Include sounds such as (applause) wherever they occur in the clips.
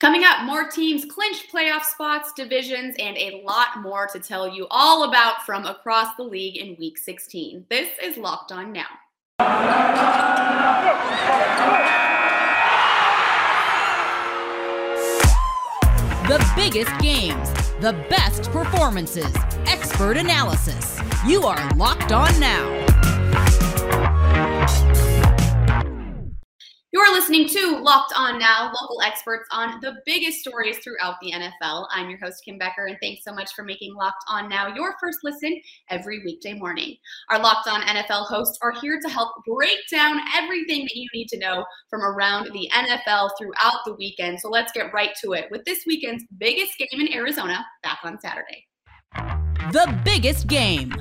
Coming up, more teams clinched playoff spots, divisions, and a lot more to tell you all about from across the league in week 16. This is Locked On Now. The biggest games, the best performances, expert analysis. You are Locked On Now. You're listening to Locked On Now, local experts on the biggest stories throughout the NFL. I'm your host, Kim Becker, and thanks so much for making Locked On Now your first listen every weekday morning. Our Locked On NFL hosts are here to help break down everything that you need to know from around the NFL throughout the weekend. So let's get right to it with this weekend's biggest game in Arizona back on Saturday. The biggest game.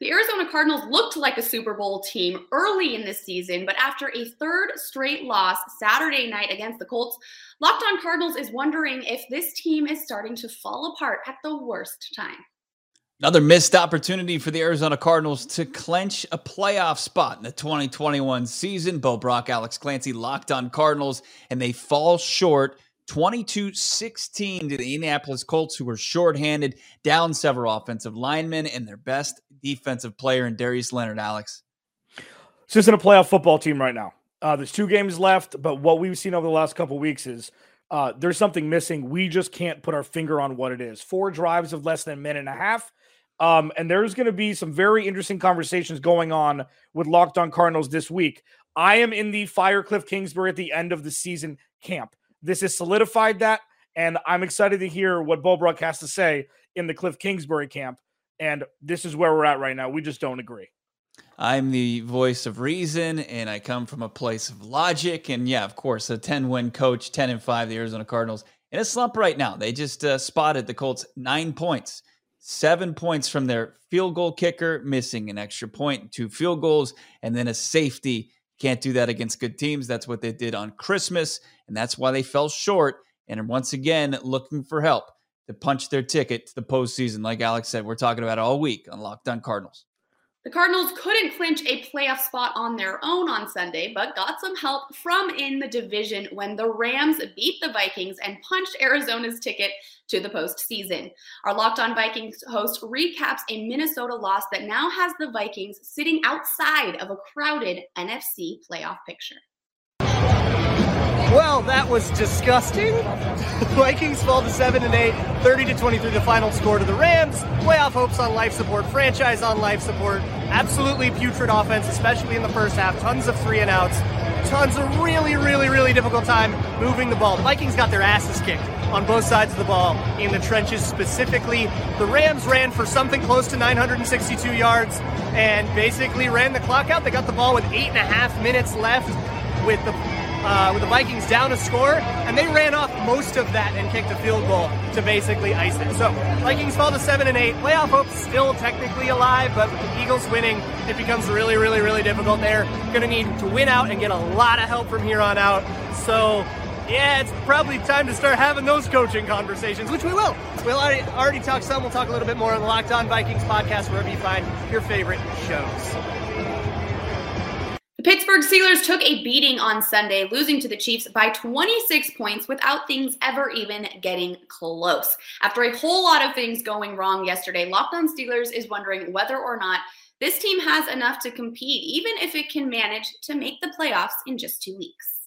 The Arizona Cardinals looked like a Super Bowl team early in this season, but after a third straight loss Saturday night against the Colts, Locked On Cardinals is wondering if this team is starting to fall apart at the worst time. Another missed opportunity for the Arizona Cardinals to clench a playoff spot in the 2021 season. Bo Brock, Alex Clancy locked on Cardinals, and they fall short 22 16 to the Indianapolis Colts, who were shorthanded, down several offensive linemen, and their best defensive player in Darius Leonard. Alex. Just in a playoff football team right now. Uh, there's two games left, but what we've seen over the last couple weeks is uh, there's something missing. We just can't put our finger on what it is. Four drives of less than a minute and a half. Um, and there's going to be some very interesting conversations going on with Locked On Cardinals this week. I am in the Fire Cliff Kingsbury at the end of the season camp. This has solidified that, and I'm excited to hear what Bo Brock has to say in the Cliff Kingsbury camp. And this is where we're at right now. We just don't agree. I'm the voice of reason, and I come from a place of logic. And yeah, of course, a 10 win coach, 10 and 5, the Arizona Cardinals, in a slump right now. They just uh, spotted the Colts nine points, seven points from their field goal kicker, missing an extra point, two field goals, and then a safety. Can't do that against good teams. That's what they did on Christmas, and that's why they fell short. And once again, looking for help to punch their ticket to the postseason. Like Alex said, we're talking about all week on Locked On Cardinals. The Cardinals couldn't clinch a playoff spot on their own on Sunday, but got some help from in the division when the Rams beat the Vikings and punched Arizona's ticket to the postseason. Our Locked On Vikings host recaps a Minnesota loss that now has the Vikings sitting outside of a crowded NFC playoff picture. Well, that was disgusting. (laughs) Vikings fall to 7 and 8, 30 to 23 the final score to the Rams. Playoff hopes on life support, franchise on life support. Absolutely putrid offense, especially in the first half. Tons of three and outs. Tons of really, really, really difficult time moving the ball. The Vikings got their asses kicked on both sides of the ball in the trenches specifically. The Rams ran for something close to 962 yards and basically ran the clock out. They got the ball with eight and a half minutes left with the uh, with the Vikings down a score, and they ran off most of that and kicked a field goal to basically ice it. So Vikings fall to seven and eight. Playoff hopes still technically alive, but with the Eagles winning, it becomes really, really, really difficult. They're going to need to win out and get a lot of help from here on out. So yeah, it's probably time to start having those coaching conversations, which we will. We'll already, already talk some. We'll talk a little bit more on the Locked On Vikings podcast, wherever you find your favorite shows. The Pittsburgh Steelers took a beating on Sunday, losing to the Chiefs by 26 points without things ever even getting close. After a whole lot of things going wrong yesterday, Locked On Steelers is wondering whether or not this team has enough to compete, even if it can manage to make the playoffs in just two weeks.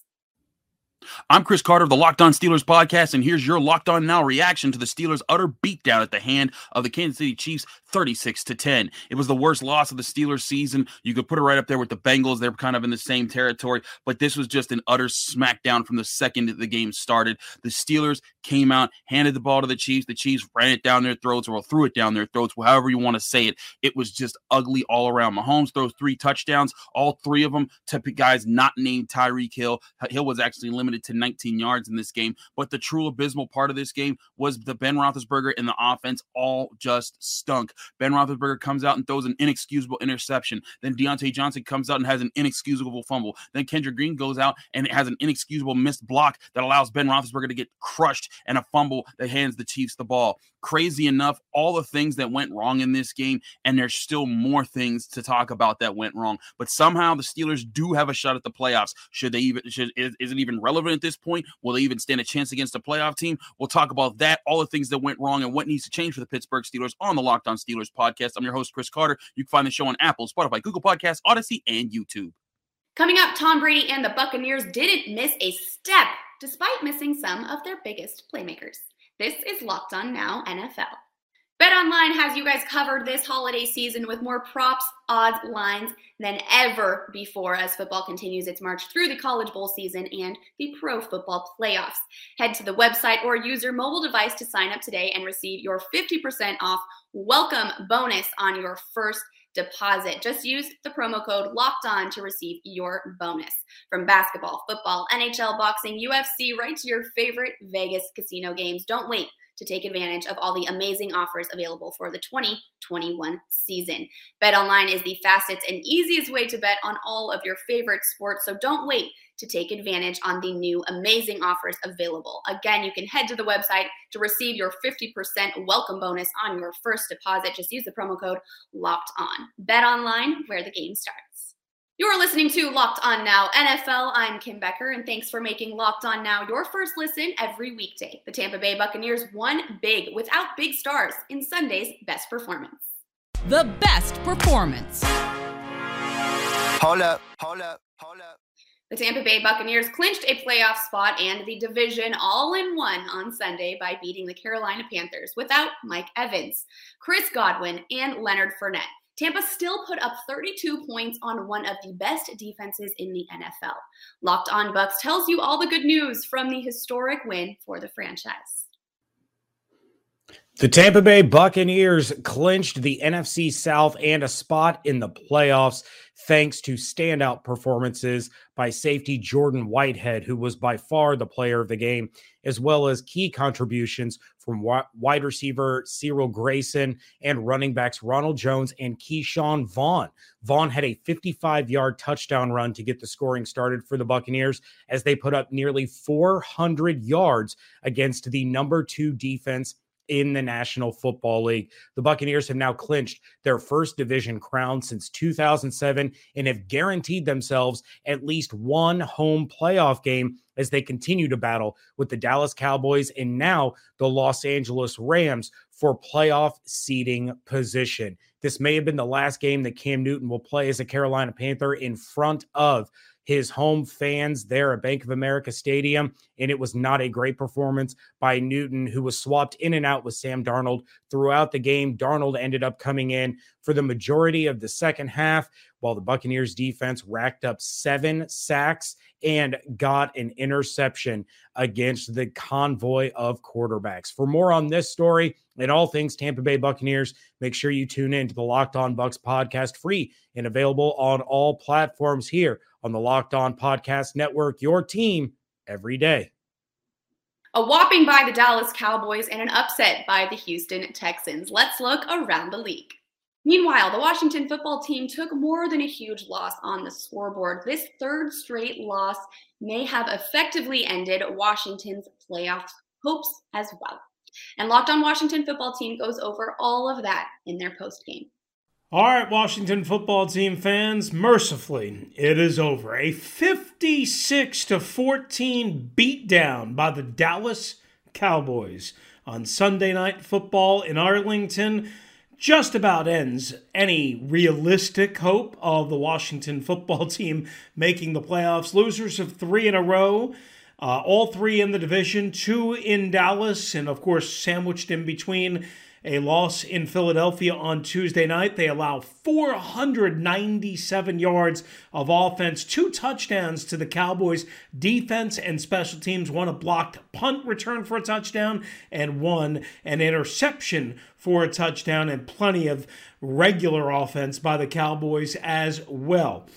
I'm Chris Carter of the Locked On Steelers podcast, and here's your Locked On Now reaction to the Steelers' utter beatdown at the hand of the Kansas City Chiefs 36 to 10. It was the worst loss of the Steelers season. You could put it right up there with the Bengals. They're kind of in the same territory, but this was just an utter smackdown from the second the game started. The Steelers came out, handed the ball to the Chiefs. The Chiefs ran it down their throats or threw it down their throats, however you want to say it. It was just ugly all around. Mahomes throws three touchdowns, all three of them to guys not named Tyreek Hill. Hill was actually limited to 19 yards in this game, but the true abysmal part of this game was the Ben Roethlisberger and the offense all just stunk. Ben Roethlisberger comes out and throws an inexcusable interception. Then Diontae Johnson comes out and has an inexcusable fumble. Then Kendrick Green goes out and has an inexcusable missed block that allows Ben Roethlisberger to get crushed and a fumble that hands the Chiefs the ball. Crazy enough, all the things that went wrong in this game, and there's still more things to talk about that went wrong. But somehow the Steelers do have a shot at the playoffs. Should they even should is, is it even relevant at this point? Will they even stand a chance against a playoff team? We'll talk about that, all the things that went wrong, and what needs to change for the Pittsburgh Steelers on the Locked On Steelers podcast. I'm your host, Chris Carter. You can find the show on Apple, Spotify, Google Podcasts, Audacy, and YouTube. Coming up, Tom Brady and the Buccaneers didn't miss a step despite missing some of their biggest playmakers. This is Locked On Now NFL. BetOnline has you guys covered this holiday season with more props, odds, lines than ever before as football continues its march through the college bowl season and the pro football playoffs. Head to the website or use your mobile device to sign up today and receive your 50% off welcome bonus on your first deposit. Just use the promo code locked on to receive your bonus. From basketball, football, NHL, boxing, UFC, right to your favorite Vegas casino games. Don't wait to take advantage of all the amazing offers available for the 2021 season. BetOnline is the fastest and easiest way to bet on all of your favorite sports, so don't wait to take advantage on the new amazing offers available. Again, you can head to the website to receive your 50% welcome bonus on your first deposit. Just use the promo code locked on. Bet online where the game starts. You're listening to Locked On Now NFL. I'm Kim Becker, and thanks for making Locked On Now your first listen every weekday. The Tampa Bay Buccaneers won big without big stars in Sunday's best performance. The best performance. Hold up, hold up, hold up. The Tampa Bay Buccaneers clinched a playoff spot and the division all in one on Sunday by beating the Carolina Panthers without Mike Evans, Chris Godwin, and Leonard Fournette. Tampa still put up 32 points on one of the best defenses in the NFL. Locked on Bucks tells you all the good news from the historic win for the franchise. The Tampa Bay Buccaneers clinched the NFC South and a spot in the playoffs thanks to standout performances by safety Jordan Whitehead, who was by far the player of the game, as well as key contributions from wide receiver Cyril Grayson and running backs Ronald Jones and Ke'Shawn Vaughn. Vaughn had a 55 yard touchdown run to get the scoring started for the Buccaneers as they put up nearly 400 yards against the number two defense in the National Football League. The Buccaneers have now clinched their first division crown since 2007 and have guaranteed themselves at least one home playoff game as they continue to battle with the Dallas Cowboys and now the Los Angeles Rams for playoff seeding position. This may have been the last game that Cam Newton will play as a Carolina Panther in front of his home fans there at Bank of America Stadium. And it was not a great performance by Newton, who was swapped in and out with Sam Darnold throughout the game. Darnold ended up coming in for the majority of the second half, while the Buccaneers defense racked up seven sacks and got an interception against the convoy of quarterbacks. For more on this story and all things Tampa Bay Buccaneers, make sure you tune in to the Locked On Bucks podcast free and available on all platforms here on the Locked On Podcast Network, your team every day. A whopping by the Dallas Cowboys and an upset by the Houston Texans. Let's look around the league. Meanwhile, the Washington football team took more than a huge loss on the scoreboard. This third straight loss may have effectively ended Washington's playoff hopes as well. And Locked On Washington football team goes over all of that in their post game. All right, Washington football team fans, mercifully, it is over. A 56 to 14 beatdown by the Dallas Cowboys on Sunday night football in Arlington just about ends any realistic hope of the Washington football (laughs) team making the playoffs. Losers of 3 in a row. Uh, all three in the division, two in Dallas, and of course, sandwiched in between a loss in Philadelphia on Tuesday night. They allow 497 yards of offense, two touchdowns to the Cowboys defense and special teams, one a blocked punt return for a touchdown, and one an interception for a touchdown, and plenty of regular offense by the Cowboys as well.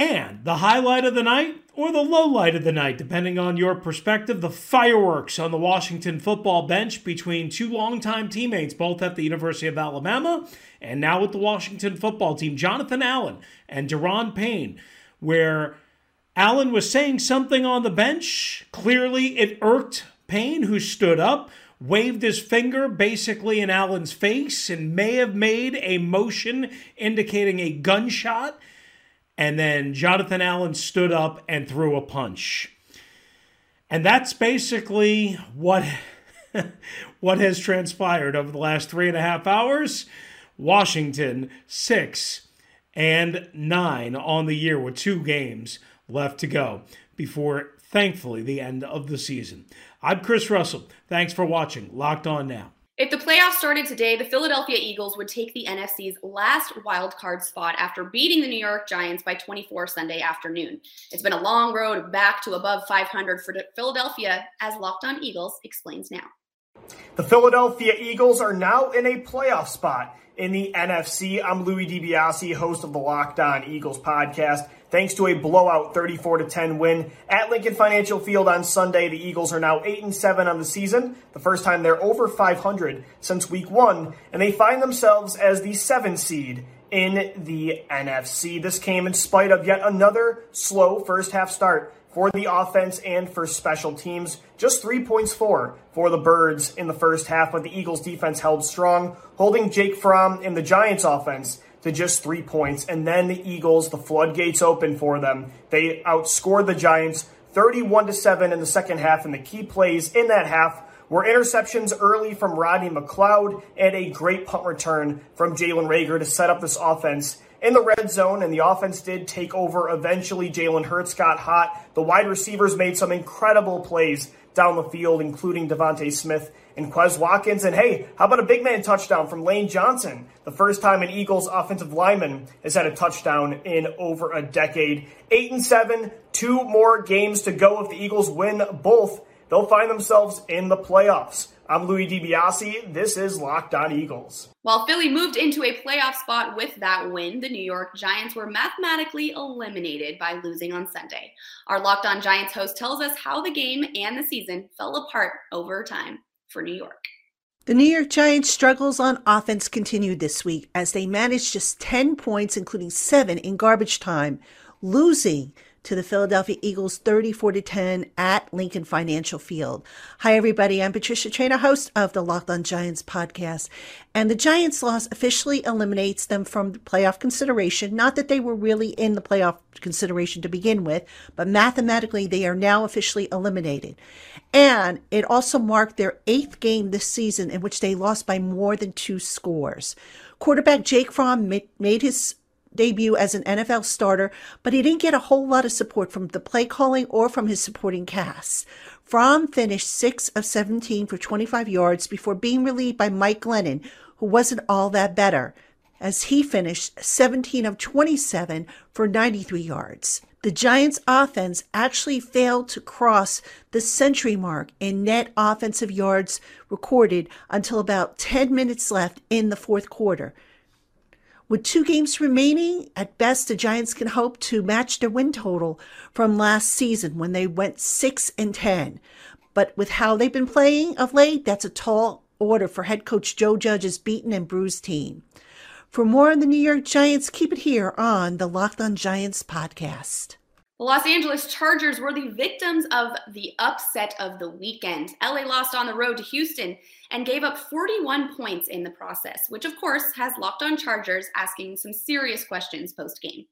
And the highlight of the night or the low light of the night, depending on your perspective, the fireworks on the Washington football bench between two longtime teammates, both at the University of Alabama and now with the Washington football team, Jonathan Allen and Daron Payne, where Allen was saying something on the bench. Clearly, it irked Payne, who stood up, waved his finger basically in Allen's face, and may have made a motion indicating a gunshot and then Jonathan Allen stood up and threw a punch. And that's basically what, (laughs) what has transpired over the last three and a half hours. Washington, six and nine on the year with two games left to go before, thankfully, the end of the season. I'm Chris Russell. Thanks for watching Locked On Now. Playoffs started today, the Philadelphia Eagles would take the NFC's last wild card spot after beating the New York Giants by 24 Sunday afternoon. It's been a long road back to above 500 for Philadelphia, as Locked On Eagles explains now. The Philadelphia Eagles are now in a playoff spot in the NFC. I'm Louis DiBiase, host of the Locked On Eagles podcast. Thanks to a blowout 34 to 10 win at Lincoln Financial Field on Sunday, the Eagles are now 8 and 7 on the season, the first time they're over 500 since week 1, and they find themselves as the 7 seed in the NFC. This came in spite of yet another slow first half start for the offense and for special teams. Just three points for for the Birds in the first half, but the Eagles defense held strong, holding Jake Fromm in the Giants offense to just three points. And then the Eagles, the floodgates open for them. They outscored the Giants 31 to 7 in the second half, and the key plays in that half were interceptions early from Rodney McLeod and a great punt return from Jalen Reagor to set up this offense in the red zone, and the offense did take over eventually. Jalen Hurts got hot. The wide receivers made some incredible plays down the field, including DeVonta Smith and Quez Watkins. And hey, how about a big man touchdown from Lane Johnson? The first time an Eagles offensive lineman has had a touchdown in over a decade. Eight and seven, two more games to go. If the Eagles win both, they'll find themselves in the playoffs. I'm Louis DiBiase. This is Locked On Eagles. While Philly moved into a playoff spot with that win, the New York Giants were mathematically eliminated by losing on Sunday. Our Locked On Giants host tells us how the game and the season fell apart over time for New York. The New York Giants' struggles on offense continued this week as they managed just 10 points, including seven in garbage time, losing to the Philadelphia Eagles 34 to 10 at Lincoln Financial Field. Hi, everybody. I'm Patricia Traina, host of the Locked on Giants podcast. And the Giants' loss officially eliminates them from the playoff consideration. Not that they were really in the playoff consideration to begin with, but mathematically they are now officially eliminated. And it also marked their eighth game this season in which they lost by more than two scores. Quarterback Jake Fromm made his debut as an NFL starter, but he didn't get a whole lot of support from the play calling or from his supporting cast. Fromm finished 6 of 17 for 25 yards before being relieved by Mike Glennon, who wasn't all that better, as he finished 17 of 27 for 93 yards. The Giants offense actually failed to cross the century mark in net offensive yards recorded until about 10 minutes left in the fourth quarter. With two games remaining, at best, the Giants can hope to match their win total from last season when they went 6 and 10. But with how they've been playing of late, that's a tall order for head coach Joe Judge's beaten and bruised team. For more on the New York Giants, keep it here on the Locked on Giants podcast. The Los Angeles Chargers were the victims of the upset of the weekend. LA lost on the road to Houston and gave up 41 points in the process, which of course has locked on Chargers asking some serious questions post game.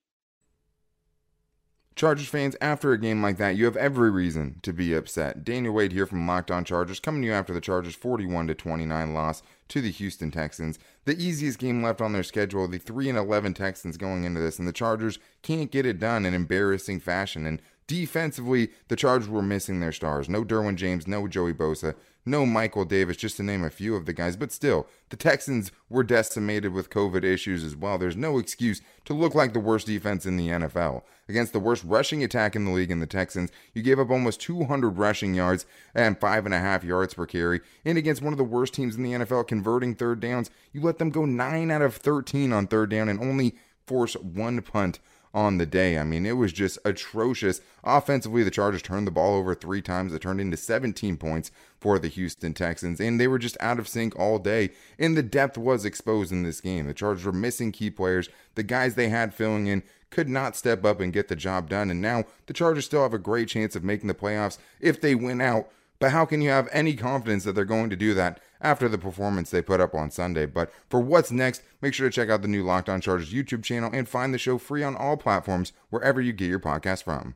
Chargers fans, after a game like that, you have every reason to be upset. Daniel Wade here from Locked On Chargers, coming to you after the Chargers' 41 29 loss to the Houston Texans. The easiest game left on their schedule, the 3 and 11 Texans going into this, and the Chargers can't get it done in embarrassing fashion. And defensively, the Chargers were missing their stars. No Derwin James, no Joey Bosa, no Michael Davis, just to name a few of the guys. But still, the Texans were decimated with COVID issues as well. There's no excuse to look like the worst defense in the NFL. Against the worst rushing attack in the league in the Texans, you gave up almost 200 rushing yards and five and a half yards per carry. And against one of the worst teams in the NFL converting third downs, you let them go 9 out of 13 on third down and only force one punt on the day. I mean, it was just atrocious. Offensively, the Chargers turned the ball over three times. It turned into 17 points for the Houston Texans, and they were just out of sync all day. And the depth was exposed in this game. The Chargers were missing key players. The guys they had filling in could not step up and get the job done. And now the Chargers still have a great chance of making the playoffs if they win out. But how can you have any confidence that they're going to do that after the performance they put up on Sunday? But for what's next, make sure to check out the new Locked On Chargers YouTube channel and find the show free on all platforms wherever you get your podcast from.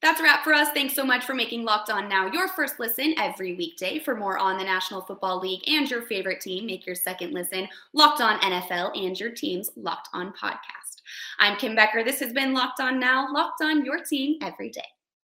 That's a wrap for us. Thanks so much for making Locked On Now your first listen every weekday. For more on the National Football League and your favorite team, make your second listen Locked On NFL and your team's Locked On podcast. I'm Kim Becker. This has been Locked On Now, Locked On Your Team every day.